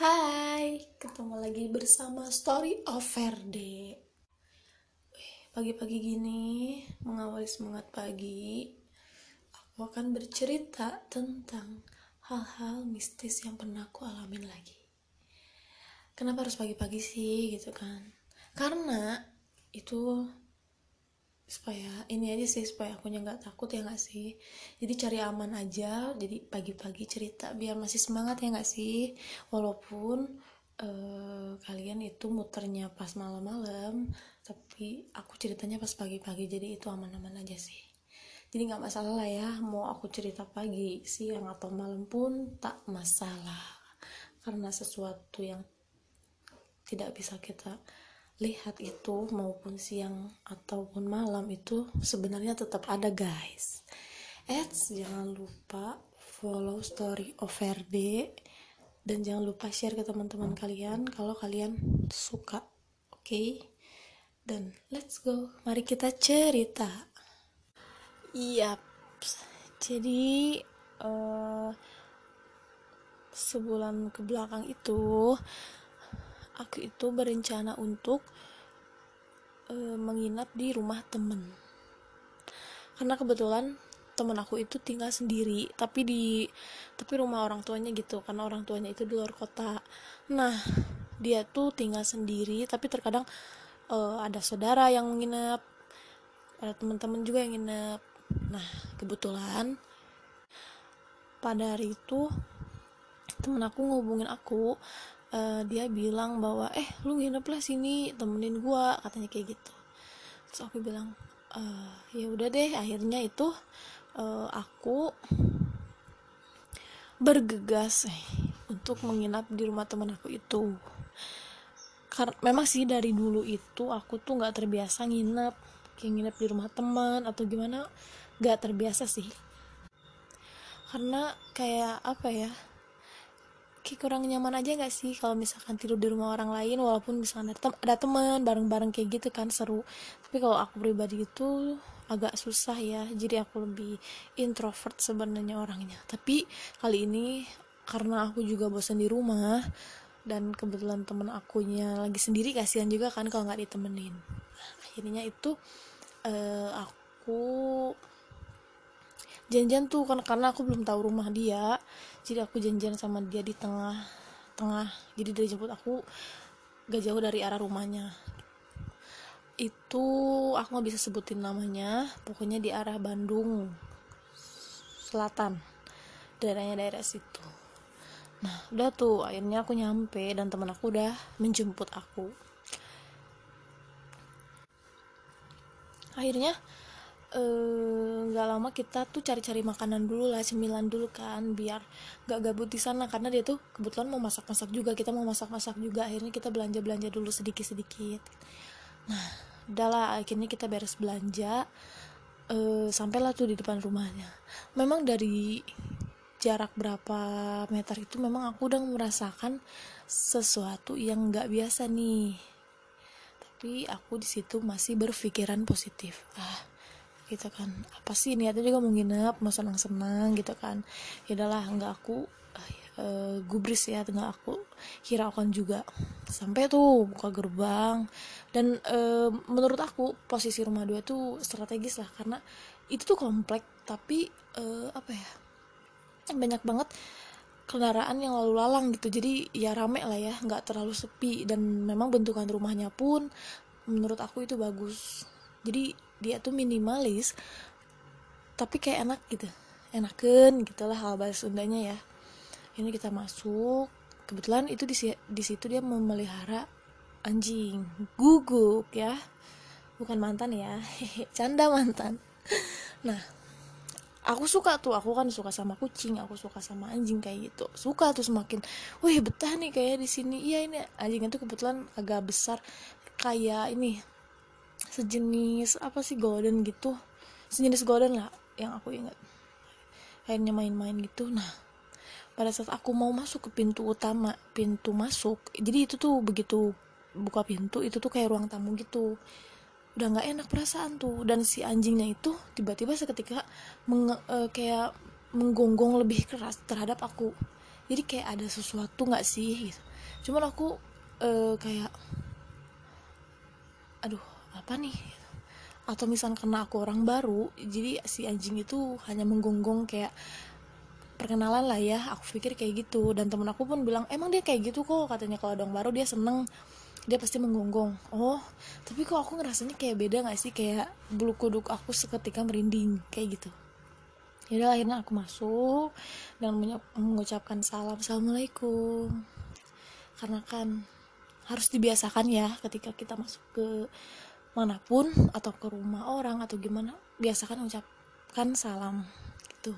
Hai, ketemu lagi bersama Story of Verde. Pagi-pagi gini, mengawali semangat pagi, aku akan bercerita tentang hal-hal mistis yang pernah aku alamin lagi. Kenapa harus pagi-pagi sih, gitu kan? Karena itu supaya ini aja sih supaya aku nggak takut ya nggak sih? Jadi cari aman aja jadi pagi-pagi cerita biar masih semangat ya nggak sih? Walaupun uh, kalian itu muternya pas malam-malam tapi aku ceritanya pas pagi-pagi jadi itu aman-aman aja sih. Jadi nggak masalah lah ya mau aku cerita pagi siang atau malam pun tak masalah. Karena sesuatu yang tidak bisa kita lihat itu maupun siang ataupun malam itu sebenarnya tetap ada guys Eits, jangan lupa follow story OVRD dan jangan lupa share ke teman-teman kalian kalau kalian suka oke okay? dan let's go mari kita cerita iya jadi uh, sebulan ke belakang itu aku itu berencana untuk e, menginap di rumah temen. Karena kebetulan temen aku itu tinggal sendiri tapi di tapi rumah orang tuanya gitu karena orang tuanya itu di luar kota. Nah dia tuh tinggal sendiri tapi terkadang e, ada saudara yang menginap ada teman-teman juga yang nginep. Nah kebetulan pada hari itu temen aku ngubungin aku uh, dia bilang bahwa eh lu nginep lah sini temenin gua katanya kayak gitu. Terus aku bilang uh, ya udah deh. Akhirnya itu uh, aku bergegas eh, untuk menginap di rumah teman aku itu. Karena memang sih dari dulu itu aku tuh nggak terbiasa nginep kayak nginep di rumah teman atau gimana nggak terbiasa sih. Karena kayak apa ya kayak kurang nyaman aja gak sih kalau misalkan tidur di rumah orang lain walaupun misalkan ada, tem ada teman bareng-bareng kayak gitu kan seru. Tapi kalau aku pribadi itu agak susah ya jadi aku lebih introvert sebenarnya orangnya. Tapi kali ini karena aku juga bosan di rumah dan kebetulan temen akunya lagi sendiri kasihan juga kan kalau nggak ditemenin. Akhirnya itu uh, aku janjian tuh kan karena aku belum tahu rumah dia. Jadi aku janjian sama dia di tengah tengah. Jadi dia jemput aku gak jauh dari arah rumahnya. Itu aku nggak bisa sebutin namanya. Pokoknya di arah Bandung selatan. Daerahnya daerah situ. Nah udah tuh. Akhirnya aku nyampe dan teman aku udah menjemput aku. Akhirnya nggak uh, lama kita tuh cari-cari makanan dulu lah cemilan dulu kan biar nggak gabut di sana. Karena dia tuh kebetulan mau masak-masak juga kita mau masak-masak juga. Akhirnya kita belanja-belanja dulu sedikit-sedikit. Nah udahlah akhirnya kita beres belanja uh, sampailah tuh di depan rumahnya. Memang dari jarak berapa meter itu memang aku udah merasakan sesuatu yang nggak biasa nih. Tapi aku di situ masih berpikiran positif. Ah gitu kan. Apa sih niatnya juga mau nginep mau senang-senang gitu kan. Ya udahlah nggak aku uh, gubris ya nggak aku hiraukan juga. Sampai tuh buka gerbang. Dan uh, menurut aku posisi rumah dua tuh strategis lah karena itu tuh komplek tapi uh, apa ya banyak banget kendaraan yang lalu lalang gitu. Jadi ya rame lah ya nggak terlalu sepi. Dan memang bentukan rumahnya pun menurut aku itu bagus jadi dia tuh minimalis tapi kayak enak gitu. Enakan gitulah hal bahasa Sundanya ya. Ini kita masuk. Kebetulan itu di di situ dia memelihara anjing. Guguk ya. Bukan mantan ya. Canda mantan. Nah aku suka tuh. Aku kan suka sama kucing aku suka sama anjing kayak gitu. Suka tuh semakin wih betah nih kayak di sini. Iya ini anjing itu kebetulan agak besar. Kayak ini sejenis apa sih golden gitu. Sejenis golden lah yang aku ingat. Akhirnya main-main gitu. Nah pada saat aku mau masuk ke pintu utama pintu masuk jadi itu tuh begitu buka pintu itu tuh kayak ruang tamu gitu. Udah nggak enak perasaan tuh. Dan si anjingnya itu tiba-tiba seketika menge, uh, kayak menggonggong lebih keras terhadap aku. Jadi kayak ada sesuatu nggak sih gitu. Cuman aku uh, kayak aduh apa nih? Atau misalnya karena aku orang baru jadi si anjing itu hanya menggonggong kayak perkenalan lah ya aku pikir kayak gitu. Dan temen aku pun bilang emang dia kayak gitu kok? Katanya kalau dong baru dia seneng. Dia pasti menggonggong. Oh tapi kok aku ngerasanya kayak beda gak sih? Kayak bulu kuduk aku seketika merinding. Kayak gitu. Yaudah akhirnya aku masuk dan mengucapkan salam assalamualaikum. Karena kan harus dibiasakan ya ketika kita masuk ke mana pun atau ke rumah orang atau gimana biasakan ucapkan salam gitu.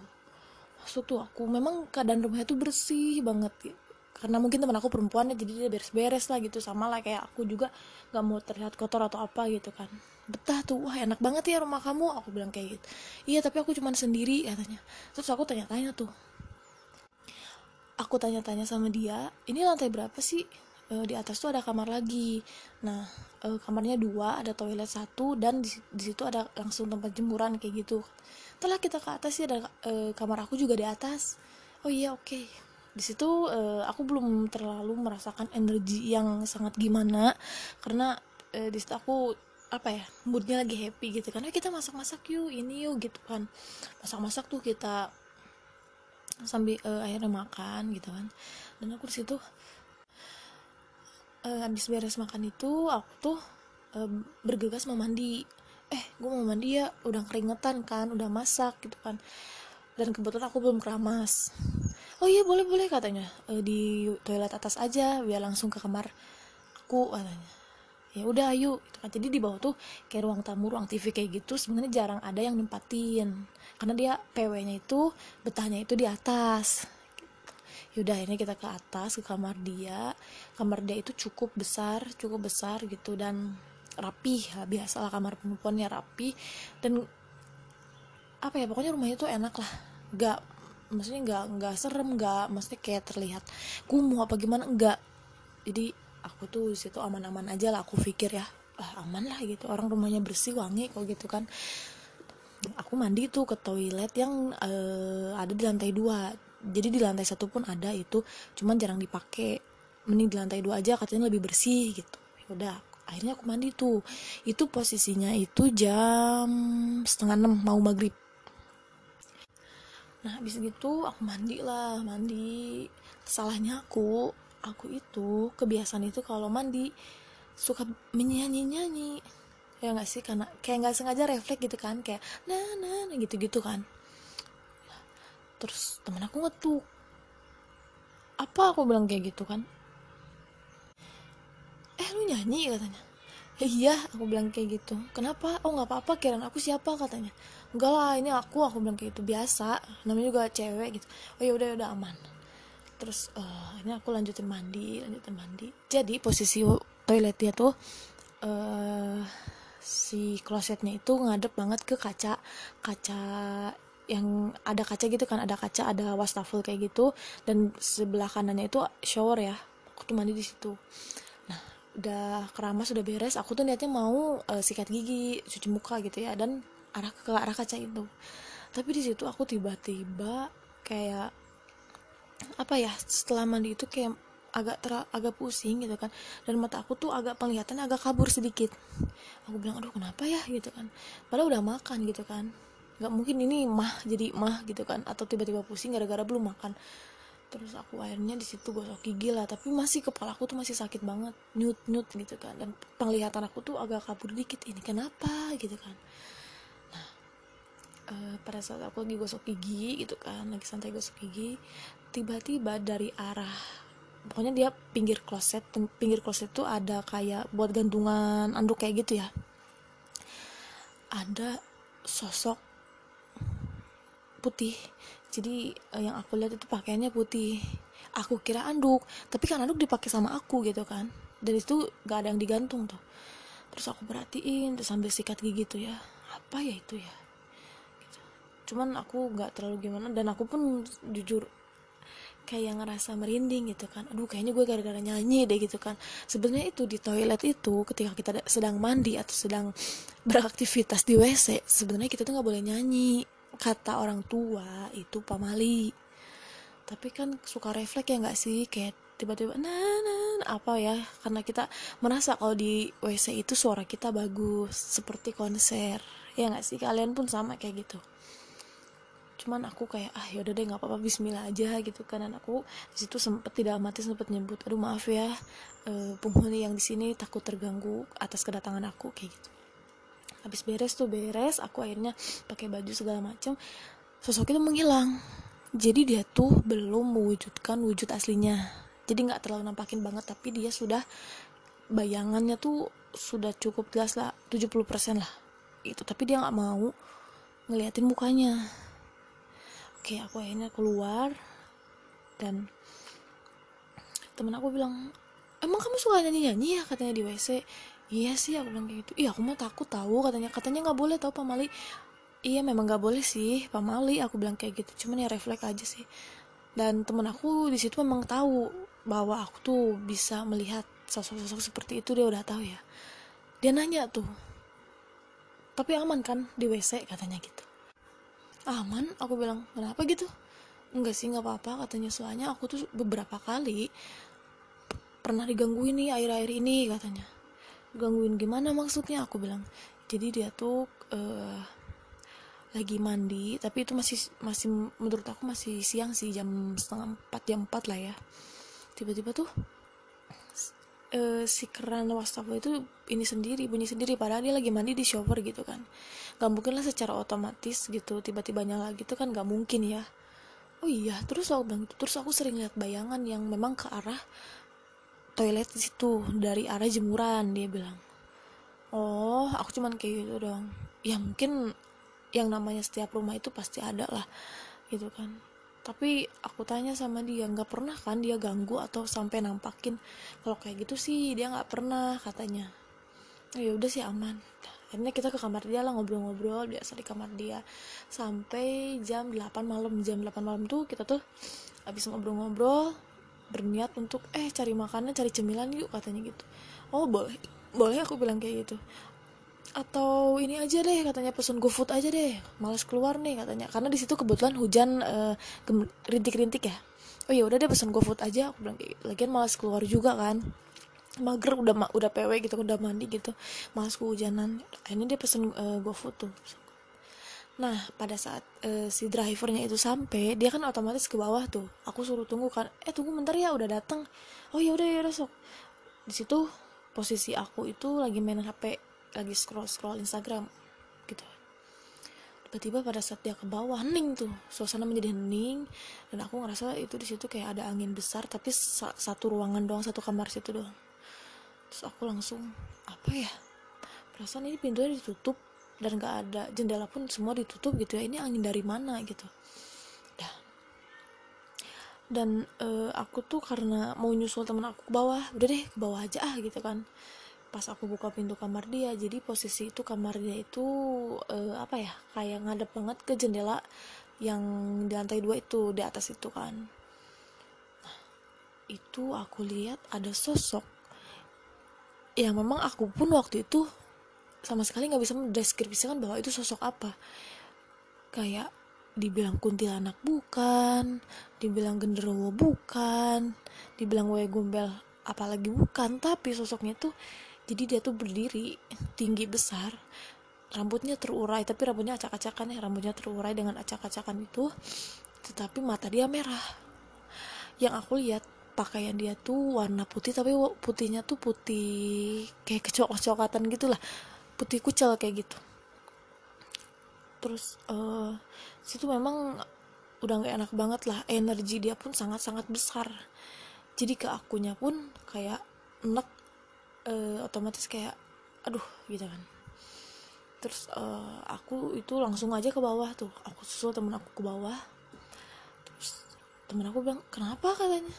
Masuk tuh aku memang keadaan rumahnya tuh bersih banget gitu. Karena mungkin teman aku perempuan ya jadi dia beres-beres lah gitu. Sama lah kayak aku juga nggak mau terlihat kotor atau apa gitu kan. Betah tuh wah enak banget ya rumah kamu aku bilang kayak gitu. Iya tapi aku cuma sendiri katanya. Terus aku tanya-tanya tuh. Aku tanya-tanya sama dia ini lantai berapa sih e, di atas tuh ada kamar lagi. Nah e, kamarnya dua ada toilet satu dan di, di situ ada langsung tempat jemuran kayak gitu. Setelah kita ke atas sih ada e, kamar aku juga di atas. Oh iya oke. Okay di situ uh, aku belum terlalu merasakan energi yang sangat gimana karena uh, di situ aku apa ya moodnya lagi happy gitu karena kita masak-masak yuk ini yuk gitu kan. Masak-masak tuh kita sambil uh, akhirnya makan gitu kan. Dan aku di situ uh, habis beres makan itu aku tuh uh, bergegas mau mandi. Eh gue mau mandi ya udah keringetan kan udah masak gitu kan. Dan kebetulan aku belum keramas. Oh iya boleh boleh katanya. E, di toilet atas aja biar langsung ke kamar aku katanya. Ya udah ayo itu kan. Jadi di bawah tuh kayak ruang tamu ruang TV kayak gitu sebenarnya jarang ada yang nempatin. Karena dia PW-nya itu betahnya itu di atas yaudah ini kita ke atas ke kamar dia. Kamar dia itu cukup besar cukup besar gitu dan rapi ya biasalah kamar perempuannya rapi. Dan apa ya pokoknya rumahnya tuh enak lah. Gak maksudnya nggak nggak serem nggak maksudnya kayak terlihat kumuh apa gimana enggak jadi aku tuh situ aman-aman aja lah aku pikir ya ah, aman lah gitu orang rumahnya bersih wangi kok gitu kan. Aku mandi tuh ke toilet yang uh, ada di lantai dua jadi di lantai satu pun ada itu cuman jarang dipakai. Mending di lantai dua aja katanya lebih bersih gitu. Ya udah akhirnya aku mandi tuh. Itu posisinya itu jam setengah enam mau maghrib. Nah habis gitu aku mandi lah mandi. Salahnya aku aku itu kebiasaan itu kalau mandi suka menyanyi nyanyi ya nggak sih? Karena kayak nggak sengaja refleks gitu kan kayak nah nah, gitu gitu kan terus temen aku ngetuk. Apa aku bilang kayak gitu kan? Eh lu nyanyi? Katanya. Eh, iya aku bilang kayak gitu. Kenapa? Oh nggak apa-apa kirain aku siapa? Katanya. Enggak lah ini aku aku bilang kayak itu biasa. Namanya juga cewek gitu. Oh ya udah udah aman. Terus uh, ini aku lanjutin mandi lanjutin mandi. Jadi posisi toilet dia tuh uh, si klosetnya itu ngadep banget ke kaca. Kaca yang ada kaca gitu kan ada kaca ada wastafel kayak gitu dan sebelah kanannya itu shower ya aku tuh mandi di situ. Nah udah keramas udah beres aku tuh niatnya mau uh, sikat gigi cuci muka gitu ya dan arah ke arah kaca itu. Tapi di situ aku tiba-tiba kayak apa ya setelah mandi itu kayak agak ter agak pusing gitu kan dan mata aku tuh agak penglihatan agak kabur sedikit. Aku bilang aduh kenapa ya? gitu kan. Padahal udah makan gitu kan nggak mungkin ini mah jadi mah gitu kan. Atau tiba-tiba pusing gara-gara belum makan. Terus aku akhirnya di situ gosok gigi lah. Tapi masih kepala aku tuh masih sakit banget. Nyut nyut gitu kan. Dan penglihatan aku tuh agak kabur dikit. Ini kenapa? Gitu kan. Uh, pada saat aku lagi gosok gigi gitu kan lagi santai gosok gigi tiba-tiba dari arah pokoknya dia pinggir kloset pinggir kloset tuh ada kayak buat gantungan anduk kayak gitu ya. Ada sosok putih. Jadi uh, yang aku lihat itu pakaiannya putih. Aku kira anduk tapi kan anduk dipakai sama aku gitu kan. Dari itu gak ada yang digantung tuh. Terus aku perhatiin terus sambil sikat gigi tuh ya. Apa ya itu ya? Cuman aku nggak terlalu gimana dan aku pun jujur kayak ngerasa merinding gitu kan. Aduh kayaknya gue gara-gara nyanyi deh gitu kan. Sebenarnya itu di toilet itu ketika kita sedang mandi atau sedang beraktivitas di WC sebenarnya kita tuh nggak boleh nyanyi kata orang tua itu pamali tapi kan suka refleks ya nggak sih? Kayak tiba-tiba nah, nah, apa ya? Karena kita merasa kalau di WC itu suara kita bagus seperti konser. Ya nggak sih? Kalian pun sama kayak gitu. Cuman aku kayak ah yaudah deh nggak apa-apa Bismillah aja gitu kan. Dan aku di situ sempet tidak mati sempet nyebut aduh maaf ya e, penghuni yang di sini takut terganggu atas kedatangan aku kayak gitu habis beres tuh beres aku akhirnya pakai baju segala macam sosok itu menghilang. Jadi dia tuh belum mewujudkan wujud aslinya. Jadi nggak terlalu nampakin banget tapi dia sudah bayangannya tuh sudah cukup jelas lah 70% lah. Itu tapi dia nggak mau ngeliatin mukanya. Oke aku akhirnya keluar dan temen aku bilang emang kamu suka nyanyi nyanyi ya? katanya di wc iya sih aku bilang kayak gitu. Iya aku mau takut tahu katanya. Katanya nggak boleh tahu pamali iya memang nggak boleh sih pamali aku bilang kayak gitu. Cuman ya refleks aja sih. Dan temen aku di situ memang tahu bahwa aku tuh bisa melihat sosok-sosok seperti itu. Dia udah tahu ya. Dia nanya tuh tapi aman kan di WC katanya gitu. Aman? aku bilang. Kenapa gitu? Enggak sih nggak apa-apa katanya. Soalnya aku tuh beberapa kali pernah digangguin nih air-air ini katanya gangguin gimana maksudnya? Aku bilang jadi dia tuh uh, lagi mandi tapi itu masih masih menurut aku masih siang sih jam setengah empat jam empat lah ya. Tiba-tiba tuh uh, si keran wastafel itu ini sendiri bunyi sendiri padahal dia lagi mandi di shower gitu kan. Gak mungkin lah secara otomatis gitu tiba-tiba nyala gitu kan gak mungkin ya. Oh iya terus aku bilang gitu terus aku sering lihat bayangan yang memang ke arah toilet di situ dari arah jemuran dia bilang. Oh aku cuman kayak gitu dong ya mungkin yang namanya setiap rumah itu pasti ada lah gitu kan. Tapi aku tanya sama dia nggak pernah kan dia ganggu atau sampai nampakin? Kalau kayak gitu sih dia nggak pernah katanya. Oh, ya udah sih aman. Akhirnya kita ke kamar dia lah ngobrol-ngobrol biasa di kamar dia. Sampai jam 8 malam jam 8 malam tuh kita tuh habis ngobrol-ngobrol berniat untuk eh cari makanan cari cemilan yuk katanya gitu. Oh boleh boleh aku bilang kayak gitu. Atau ini aja deh katanya pesen GoFood aja deh males keluar nih katanya. Karena di situ kebetulan hujan uh, rintik-rintik ya. Oh ya udah deh pesen GoFood aja aku bilang kayak gitu. lagian males keluar juga kan. Mager udah udah PW gitu udah mandi gitu. Males kehujanan. Ini dia pesen uh, GoFood tuh nah pada saat uh, si drivernya itu sampai dia kan otomatis ke bawah tuh. Aku suruh tunggu kan eh tunggu bentar ya udah datang oh ya udah ya udah sok. Di situ posisi aku itu lagi main HP lagi scroll scroll Instagram gitu. Tiba-tiba pada saat dia ke bawah hening tuh. Suasana menjadi hening dan aku ngerasa itu di situ kayak ada angin besar tapi satu ruangan doang satu kamar situ doang. Terus aku langsung apa ya? Perasaan ini pintunya ditutup dan gak ada jendela pun semua ditutup gitu ya ini angin dari mana gitu. Dan uh, aku tuh karena mau nyusul temen aku ke bawah udah deh ke bawah aja ah gitu kan. Pas aku buka pintu kamar dia jadi posisi itu kamar dia itu uh, apa ya kayak ngadep banget ke jendela yang di lantai dua itu di atas itu kan. Nah, itu aku lihat ada sosok ya memang aku pun waktu itu sama sekali nggak bisa mendeskripsikan bahwa itu sosok apa. Kayak dibilang kuntilanak bukan dibilang genderuwo bukan dibilang wae gombel apalagi bukan. Tapi sosoknya tuh jadi dia tuh berdiri tinggi besar rambutnya terurai tapi rambutnya acak-acakan ya rambutnya terurai dengan acak-acakan itu tetapi mata dia merah. Yang aku lihat pakaian dia tuh warna putih tapi putihnya tuh putih kayak kecoklat-coklatan gitulah putih kucel kayak gitu. Terus uh, situ memang udah gak enak banget lah. Energi dia pun sangat-sangat besar. Jadi ke akunya pun kayak enek uh, otomatis kayak aduh gitu kan. Terus uh, aku itu langsung aja ke bawah tuh. Aku susul temen aku ke bawah. Terus temen aku bilang kenapa? katanya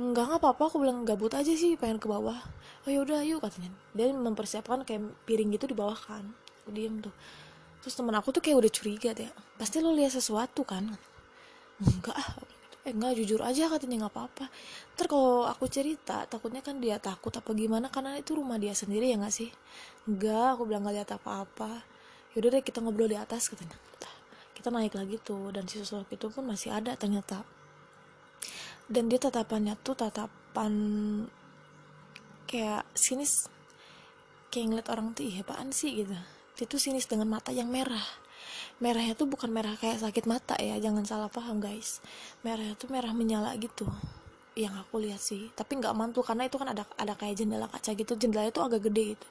enggak nggak apa-apa aku bilang gabut aja sih pengen ke bawah. Oh yaudah yuk katanya. Dia mempersiapkan kayak piring gitu di bawah kan. Aku diem tuh. Terus temen aku tuh kayak udah curiga deh. Pasti lo lihat sesuatu kan? Enggak ah eh enggak jujur aja katanya nggak apa-apa. Ntar kalau aku cerita takutnya kan dia takut apa gimana karena itu rumah dia sendiri ya nggak sih? Enggak aku bilang nggak lihat apa-apa. Yaudah deh kita ngobrol di atas katanya. Kita naik lagi tuh dan si sosok itu pun masih ada ternyata dan dia tatapannya tuh tatapan kayak sinis. Kayak ngeliat orang tuh iya apaan sih? gitu. Dia tuh sinis dengan mata yang merah. Merahnya tuh bukan merah kayak sakit mata ya jangan salah paham guys. Merahnya tuh merah menyala gitu. Yang aku lihat sih. Tapi nggak mantul karena itu kan ada ada kayak jendela kaca gitu. Jendelanya tuh agak gede gitu.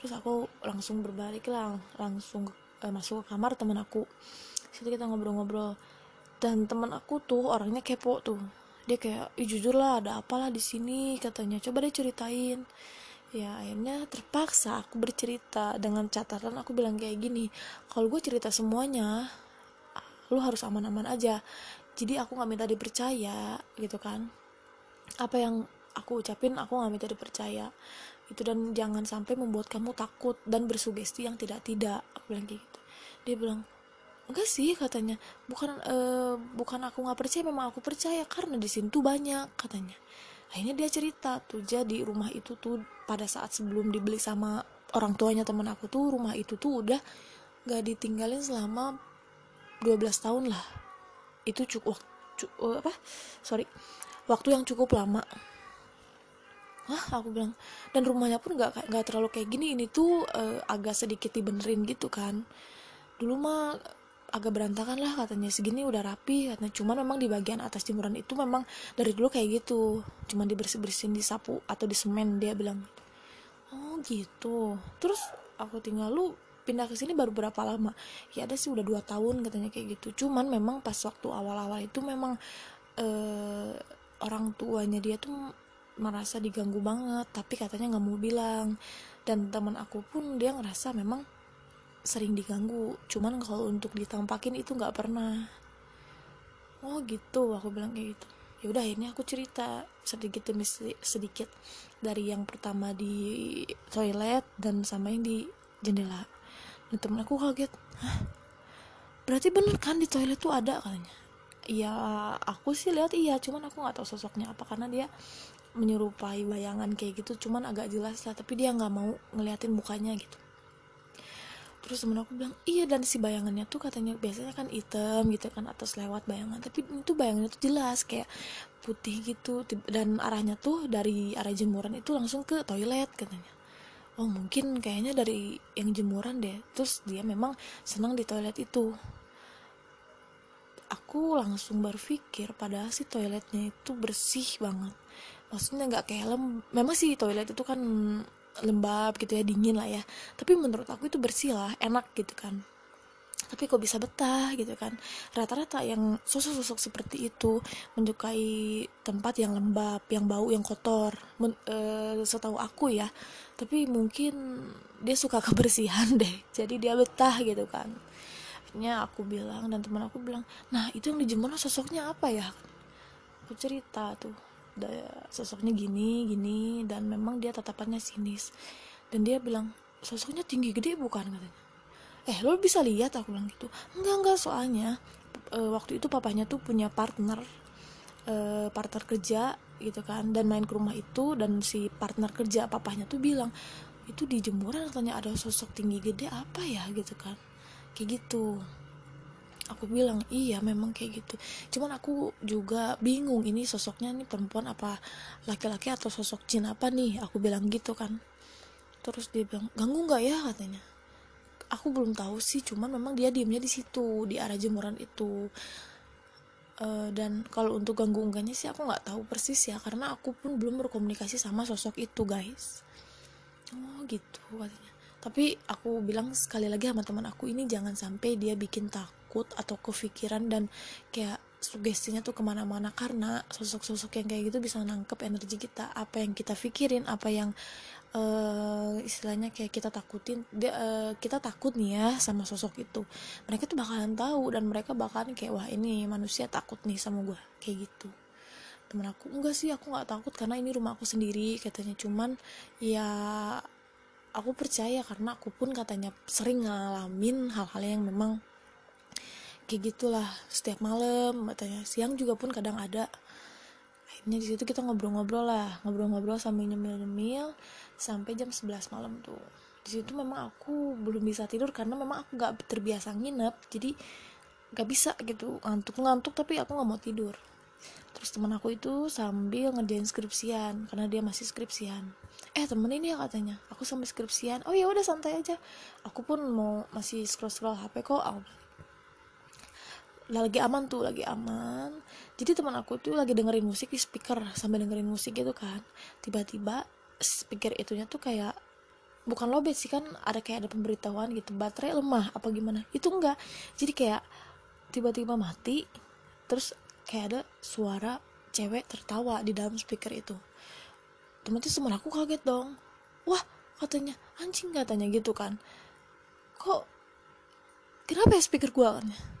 Terus aku langsung berbalik lah langsung eh, masuk ke kamar temen aku. Situ kita ngobrol-ngobrol. Dan temen aku tuh orangnya kepo tuh dia kayak Ih, jujur lah ada apalah di sini katanya. Coba deh ceritain. Ya akhirnya terpaksa aku bercerita. Dengan catatan aku bilang kayak gini kalau gue cerita semuanya lu harus aman-aman aja. Jadi aku nggak minta dipercaya gitu kan. Apa yang aku ucapin aku nggak minta dipercaya. Itu dan jangan sampai membuat kamu takut dan bersugesti yang tidak tidak aku bilang kayak gitu. Dia bilang enggak sih katanya. Bukan uh, bukan aku nggak percaya memang aku percaya karena di sini tuh banyak katanya. Akhirnya dia cerita tuh jadi rumah itu tuh pada saat sebelum dibeli sama orang tuanya teman aku tuh rumah itu tuh udah gak ditinggalin selama 12 tahun lah. Itu cukup cu, uh, apa? Sorry. Waktu yang cukup lama. Hah, aku bilang dan rumahnya pun nggak nggak terlalu kayak gini ini tuh uh, agak sedikit dibenerin gitu kan. Dulu mah agak berantakan lah katanya. Segini udah rapi katanya. Cuman memang di bagian atas jemuran itu memang dari dulu kayak gitu. Cuman dibersih bersihin di sapu atau di semen dia bilang. Oh gitu. Terus aku tinggal lu pindah ke sini baru berapa lama? Ya ada sih udah dua tahun katanya kayak gitu. Cuman memang pas waktu awal-awal itu memang eh, orang tuanya dia tuh merasa diganggu banget. Tapi katanya nggak mau bilang. Dan teman aku pun dia ngerasa memang sering diganggu. Cuman kalau untuk ditampakin itu nggak pernah. Oh gitu. Aku bilang kayak gitu. Ya udah akhirnya aku cerita sedikit demi sedikit dari yang pertama di toilet dan sama yang di jendela. Dan temen aku kaget. Hah? berarti bener kan di toilet tuh ada katanya? Ya aku sih lihat iya. Cuman aku nggak tahu sosoknya apa karena dia menyerupai bayangan kayak gitu. Cuman agak jelas lah tapi dia nggak mau ngeliatin mukanya gitu terus temen aku bilang iya dan si bayangannya tuh katanya biasanya kan hitam gitu kan atas lewat bayangan. Tapi itu bayangannya tuh jelas kayak putih gitu dan arahnya tuh dari arah jemuran itu langsung ke toilet katanya. Oh mungkin kayaknya dari yang jemuran deh. Terus dia memang senang di toilet itu. Aku langsung berpikir padahal si toiletnya itu bersih banget. Maksudnya nggak kayak lem memang sih toilet itu kan lembab gitu ya dingin lah ya. Tapi menurut aku itu bersih lah enak gitu kan. Tapi kok bisa betah gitu kan. Rata-rata yang sosok-sosok seperti itu menyukai tempat yang lembab yang bau yang kotor. Men, e, setahu aku ya. Tapi mungkin dia suka kebersihan deh jadi dia betah gitu kan. Akhirnya aku bilang dan teman aku bilang nah itu yang dijemur sosoknya apa ya? Aku cerita tuh sosoknya gini gini dan memang dia tatapannya sinis. Dan dia bilang sosoknya tinggi gede bukan? katanya. Eh lo bisa lihat aku bilang gitu. Enggak enggak soalnya e, waktu itu papanya tuh punya partner e, partner kerja gitu kan dan main ke rumah itu dan si partner kerja papanya tuh bilang itu di jemuran katanya ada sosok tinggi gede apa ya? gitu kan. Kayak gitu aku bilang iya memang kayak gitu. Cuman aku juga bingung ini sosoknya nih perempuan apa laki-laki atau sosok jin apa nih? Aku bilang gitu kan. Terus dia bilang ganggu nggak ya? katanya. Aku belum tahu sih cuman memang dia diemnya di situ di arah jemuran itu. Uh, dan kalau untuk ganggu enggaknya sih aku nggak tahu persis ya karena aku pun belum berkomunikasi sama sosok itu guys. Oh gitu katanya. Tapi aku bilang sekali lagi sama teman aku ini jangan sampai dia bikin takut atau kepikiran dan kayak sugestinya tuh ke mana-mana karena sosok-sosok yang kayak gitu bisa nangkep energi kita. Apa yang kita pikirin apa yang uh, istilahnya kayak kita takutin dia uh, kita takut nih ya sama sosok itu. Mereka tuh bakalan tahu dan mereka bakalan kayak wah ini manusia takut nih sama gue kayak gitu. Temen aku enggak sih aku nggak takut karena ini rumah aku sendiri katanya. Cuman ya aku percaya karena aku pun katanya sering ngalamin hal-hal yang memang kayak gitulah. Setiap malam katanya siang juga pun kadang ada. Akhirnya di situ kita ngobrol-ngobrol lah. Ngobrol-ngobrol sambil nyemil-nyemil sampai jam 11 malam tuh. Di situ memang aku belum bisa tidur karena memang aku gak terbiasa nginep. Jadi gak bisa gitu. Ngantuk-ngantuk tapi aku nggak mau tidur. Terus teman aku itu sambil ngerjain skripsian karena dia masih skripsian. Eh temen ini ya katanya. Aku sambil skripsian. Oh ya udah santai aja. Aku pun mau masih scroll scroll hp kok lagi aman tuh lagi aman. Jadi teman aku tuh lagi dengerin musik di speaker sambil dengerin musik gitu kan. Tiba-tiba speaker itunya tuh kayak bukan lobet sih kan ada kayak ada pemberitahuan gitu baterai lemah apa gimana. Itu enggak. Jadi kayak tiba-tiba mati terus kayak ada suara cewek tertawa di dalam speaker itu. Temen teman aku kaget dong. Wah katanya anjing katanya gitu kan. Kok kenapa ya speaker gua kan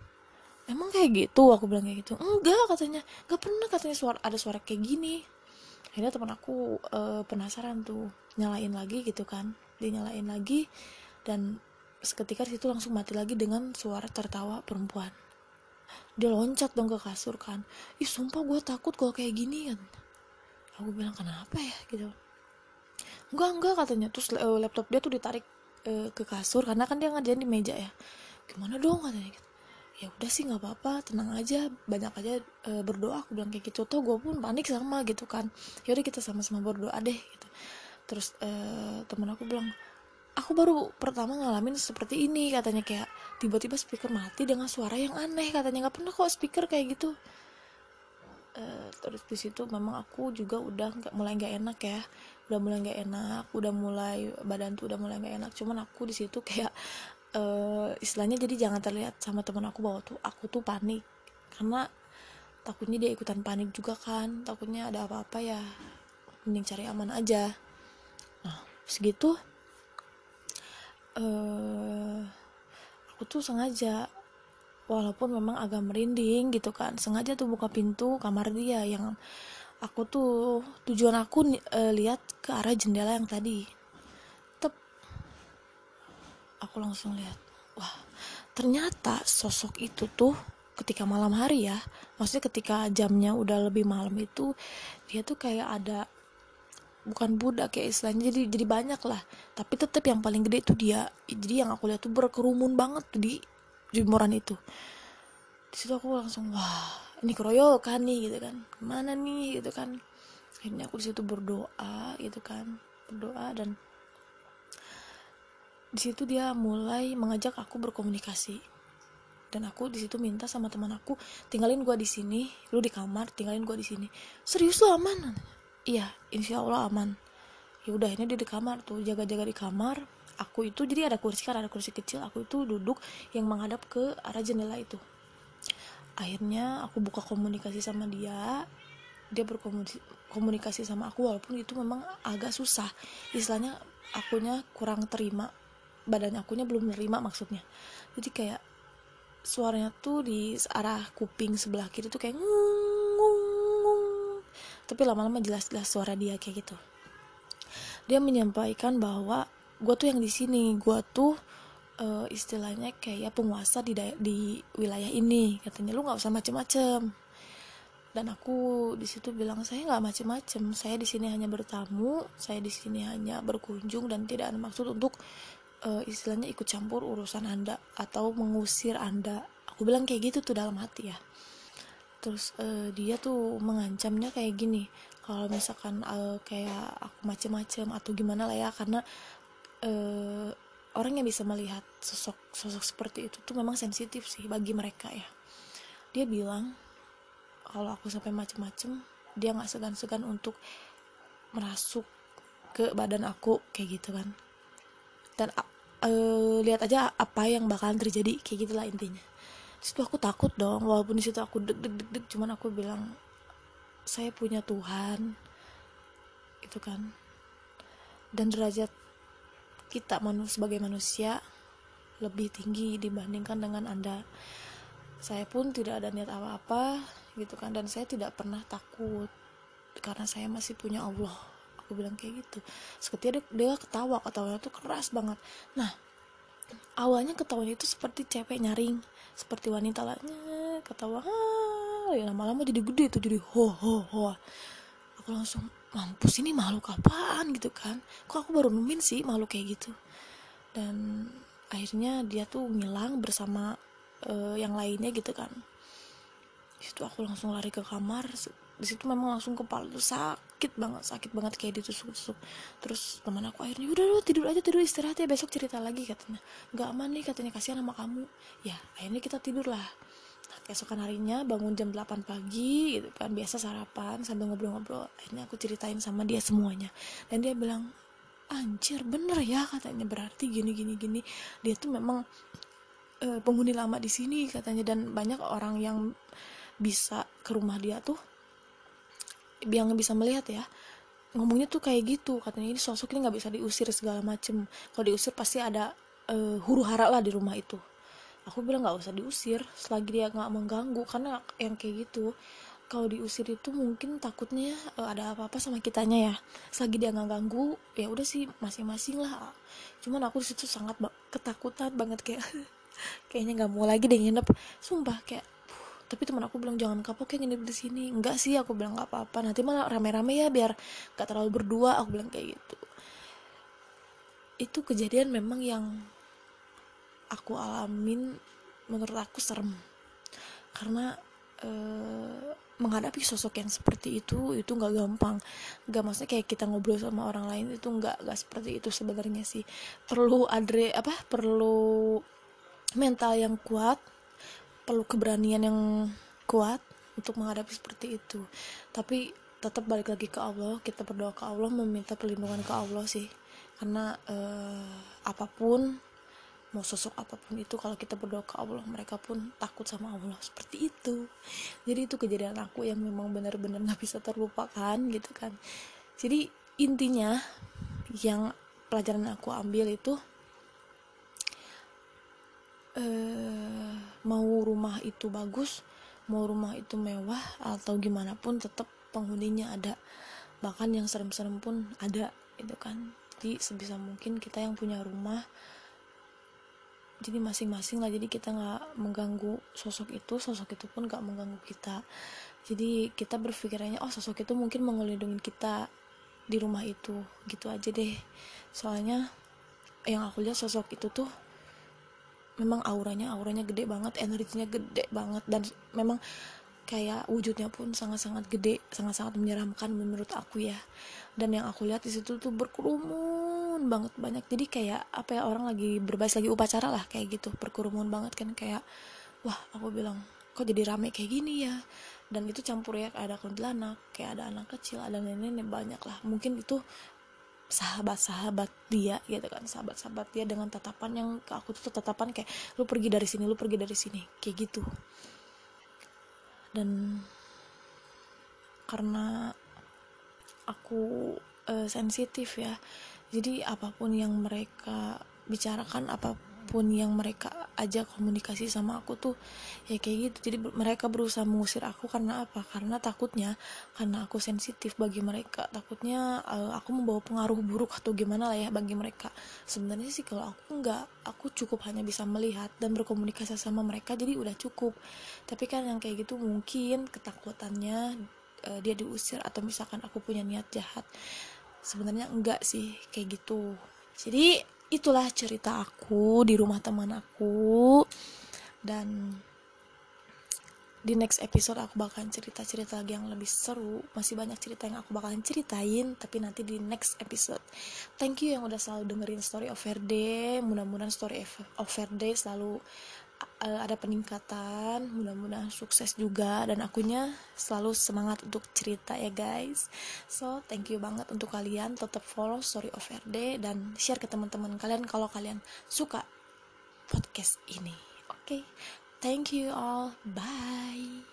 emang kayak gitu? Aku bilang kayak gitu. Enggak katanya. Nggak pernah katanya suara ada suara kayak gini. Akhirnya teman aku e, penasaran tuh nyalain lagi gitu kan. Dinyalain lagi dan seketika situ langsung mati lagi dengan suara tertawa perempuan. Dia loncat dong ke kasur kan. Ih sumpah gue takut kalau kayak gini kan. Aku bilang kenapa ya? Gitu. Enggak enggak katanya. Terus uh, laptop dia tuh ditarik uh, ke kasur karena kan dia ngerjain di meja ya. Gimana dong? katanya gitu ya udah sih nggak apa-apa tenang aja banyak aja e, berdoa. Aku bilang kayak gitu tuh gue pun panik sama gitu kan. Yaudah kita sama-sama berdoa deh gitu. Terus e, temen aku bilang aku baru pertama ngalamin seperti ini katanya kayak tiba-tiba speaker mati dengan suara yang aneh katanya. Nggak pernah kok speaker kayak gitu. Uh, terus di situ memang aku juga udah nggak mulai nggak enak ya. Udah mulai nggak enak udah mulai badan tuh udah mulai nggak enak. Cuman aku di situ kayak uh, istilahnya jadi jangan terlihat sama teman aku bahwa tuh aku tuh panik. Karena takutnya dia ikutan panik juga kan. Takutnya ada apa-apa ya mending cari aman aja. Nah segitu uh, aku tuh sengaja walaupun memang agak merinding gitu kan sengaja tuh buka pintu kamar dia yang aku tuh tujuan aku uh, lihat ke arah jendela yang tadi aku langsung lihat. Wah ternyata sosok itu tuh ketika malam hari ya maksudnya ketika jamnya udah lebih malam itu dia tuh kayak ada bukan budak kayak istilahnya jadi jadi banyak lah. Tapi tetap yang paling gede itu dia. Jadi yang aku lihat tuh berkerumun banget tuh di jemuran itu. Di situ aku langsung wah ini keroyokan nih gitu kan. Mana nih? gitu kan. Akhirnya aku di situ berdoa gitu kan. Berdoa dan di situ dia mulai mengajak aku berkomunikasi. Dan aku di situ minta sama teman aku tinggalin gua di sini lu di kamar tinggalin gua di sini. Serius lu aman? Iya insya Allah aman. Ya udah ini dia di kamar tuh jaga-jaga di kamar. Aku itu jadi ada kursi kan ada kursi kecil. Aku itu duduk yang menghadap ke arah jendela itu. Akhirnya aku buka komunikasi sama dia. Dia berkomunikasi sama aku walaupun itu memang agak susah. Istilahnya akunya kurang terima badan akunya belum menerima maksudnya. Jadi kayak suaranya tuh di arah kuping sebelah kiri tuh kayak ngung tapi lama-lama jelas-jelas suara dia kayak gitu. Dia menyampaikan bahwa gue tuh yang di sini gue tuh uh, istilahnya kayak penguasa di di wilayah ini. Katanya lu nggak usah macem-macem. Dan aku di situ bilang saya nggak macem-macem. Saya di sini hanya bertamu saya di sini hanya berkunjung dan tidak ada maksud untuk uh, istilahnya ikut campur urusan anda atau mengusir anda. Aku bilang kayak gitu tuh dalam hati ya. Terus uh, dia tuh mengancamnya kayak gini. Kalau misalkan uh, kayak aku macem-macem atau gimana lah ya karena uh, orang yang bisa melihat sosok sosok seperti itu tuh memang sensitif sih bagi mereka ya. Dia bilang kalau aku sampai macem-macem dia nggak segan-segan untuk merasuk ke badan aku kayak gitu kan. Dan uh, lihat aja apa yang bakalan terjadi kayak gitulah intinya. Situ aku takut dong walaupun di situ aku deg deg deg deg cuman aku bilang saya punya Tuhan. Itu kan. Dan derajat kita manu sebagai manusia lebih tinggi dibandingkan dengan anda. Saya pun tidak ada niat apa-apa gitu kan dan saya tidak pernah takut karena saya masih punya Allah aku bilang kayak gitu. Seketika dia, dia ketawa ketawanya tuh keras banget. Nah awalnya ketawanya itu seperti cewek nyaring seperti wanita lainnya ketawa ya lama-lama jadi gede tuh jadi ho ho ho. Aku langsung mampus ini makhluk apaan? Gitu kan. Kok aku baru nemuin sih makhluk kayak gitu. Dan akhirnya dia tuh ngilang bersama uh, yang lainnya gitu kan. Situ aku langsung lari ke kamar di situ memang langsung kepala tuh sakit banget sakit banget kayak ditusuk-tusuk. Terus teman aku akhirnya udah lu tidur aja tidur istirahat ya besok cerita lagi katanya. Nggak aman nih katanya kasihan sama kamu. Ya akhirnya kita tidur lah. Nah, keesokan harinya bangun jam 8 pagi gitu kan biasa sarapan sambil ngobrol-ngobrol. Akhirnya aku ceritain sama dia semuanya. Dan dia bilang anjir bener ya katanya berarti gini gini gini. Dia tuh memang uh, penghuni lama di sini katanya. Dan banyak orang yang bisa ke rumah dia tuh yang bisa melihat ya ngomongnya tuh kayak gitu. Katanya ini sosok ini nggak bisa diusir segala macem. Kalau diusir pasti ada uh, huru hara lah di rumah itu. Aku bilang nggak usah diusir selagi dia nggak mengganggu. Karena yang kayak gitu kalau diusir itu mungkin takutnya uh, ada apa-apa sama kitanya ya. Selagi dia nggak ganggu ya udah sih masing-masing lah. Cuman aku di situ sangat ketakutan banget kayak kayaknya nggak mau lagi deh nginep. Sumpah kayak tapi teman aku bilang jangan kapok kayak nginep di sini. Enggak sih aku bilang nggak apa-apa. Nanti malah rame-rame ya biar gak terlalu berdua aku bilang kayak gitu. Itu kejadian memang yang aku alamin menurut aku serem. Karena eh, menghadapi sosok yang seperti itu itu nggak gampang. Nggak maksudnya kayak kita ngobrol sama orang lain itu nggak nggak seperti itu sebenarnya sih. Perlu adre apa perlu mental yang kuat perlu keberanian yang kuat untuk menghadapi seperti itu. Tapi tetap balik lagi ke Allah kita berdoa ke Allah meminta perlindungan ke Allah sih. Karena eh, apa pun mau sosok apa pun itu kalau kita berdoa ke Allah mereka pun takut sama Allah. Seperti itu. Jadi itu kejadian aku yang memang benar-benar nggak bisa terlupakan gitu kan. Jadi intinya yang pelajaran aku ambil itu eh, mau rumah itu bagus mau rumah itu mewah atau gimana pun tetap penghuninya ada. Bahkan yang serem-serem pun ada itu kan. Jadi sebisa mungkin kita yang punya rumah jadi masing-masing lah. Jadi kita nggak mengganggu sosok itu sosok itu pun nggak mengganggu kita. Jadi kita berpikirannya oh sosok itu mungkin mengelindungi kita di rumah itu. Gitu aja deh. Soalnya yang aku lihat sosok itu tuh memang auranya auranya gede banget energinya gede banget dan memang kayak wujudnya pun sangat-sangat gede sangat-sangat menyeramkan menurut aku ya. Dan yang aku lihat di situ tuh berkerumun banget banyak. Jadi kayak apa ya orang lagi berbahas lagi upacara lah kayak gitu berkerumun banget kan kayak wah aku bilang kok jadi rame kayak gini ya? Dan itu campur ya ada kuntilanak kayak ada anak kecil ada nenek-nenek banyak lah. Mungkin itu sahabat-sahabat dia gitu kan sahabat-sahabat dia dengan tatapan yang ke aku tuh tatapan kayak lu pergi dari sini lu pergi dari sini kayak gitu. Dan karena aku uh, sensitif ya jadi apa pun yang mereka bicarakan apa pun pun yang mereka ajak komunikasi sama aku tuh ya kayak gitu. Jadi mereka berusaha mengusir aku karena apa? Karena takutnya karena aku sensitif bagi mereka. Takutnya uh, aku membawa pengaruh buruk atau gimana lah ya bagi mereka. Sebenarnya sih kalau aku nggak aku cukup hanya bisa melihat dan berkomunikasi sama mereka jadi udah cukup. Tapi kan yang kayak gitu mungkin ketakutannya uh, dia diusir atau misalkan aku punya niat jahat. Sebenarnya enggak sih kayak gitu. Jadi itulah cerita aku di rumah teman aku. Dan di next episode aku bakalan cerita-cerita lagi yang lebih seru. Masih banyak cerita yang aku bakalan ceritain tapi nanti di next episode. Thank you yang udah selalu dengerin story of Verde mudah-mudahan story of Verde selalu uh, ada peningkatan mudah-mudahan sukses juga dan akunya selalu semangat untuk cerita ya guys. So thank you banget untuk kalian. Tetap follow story of RD dan share ke teman-teman kalian kalau kalian suka podcast ini. Oke okay? thank you all. Bye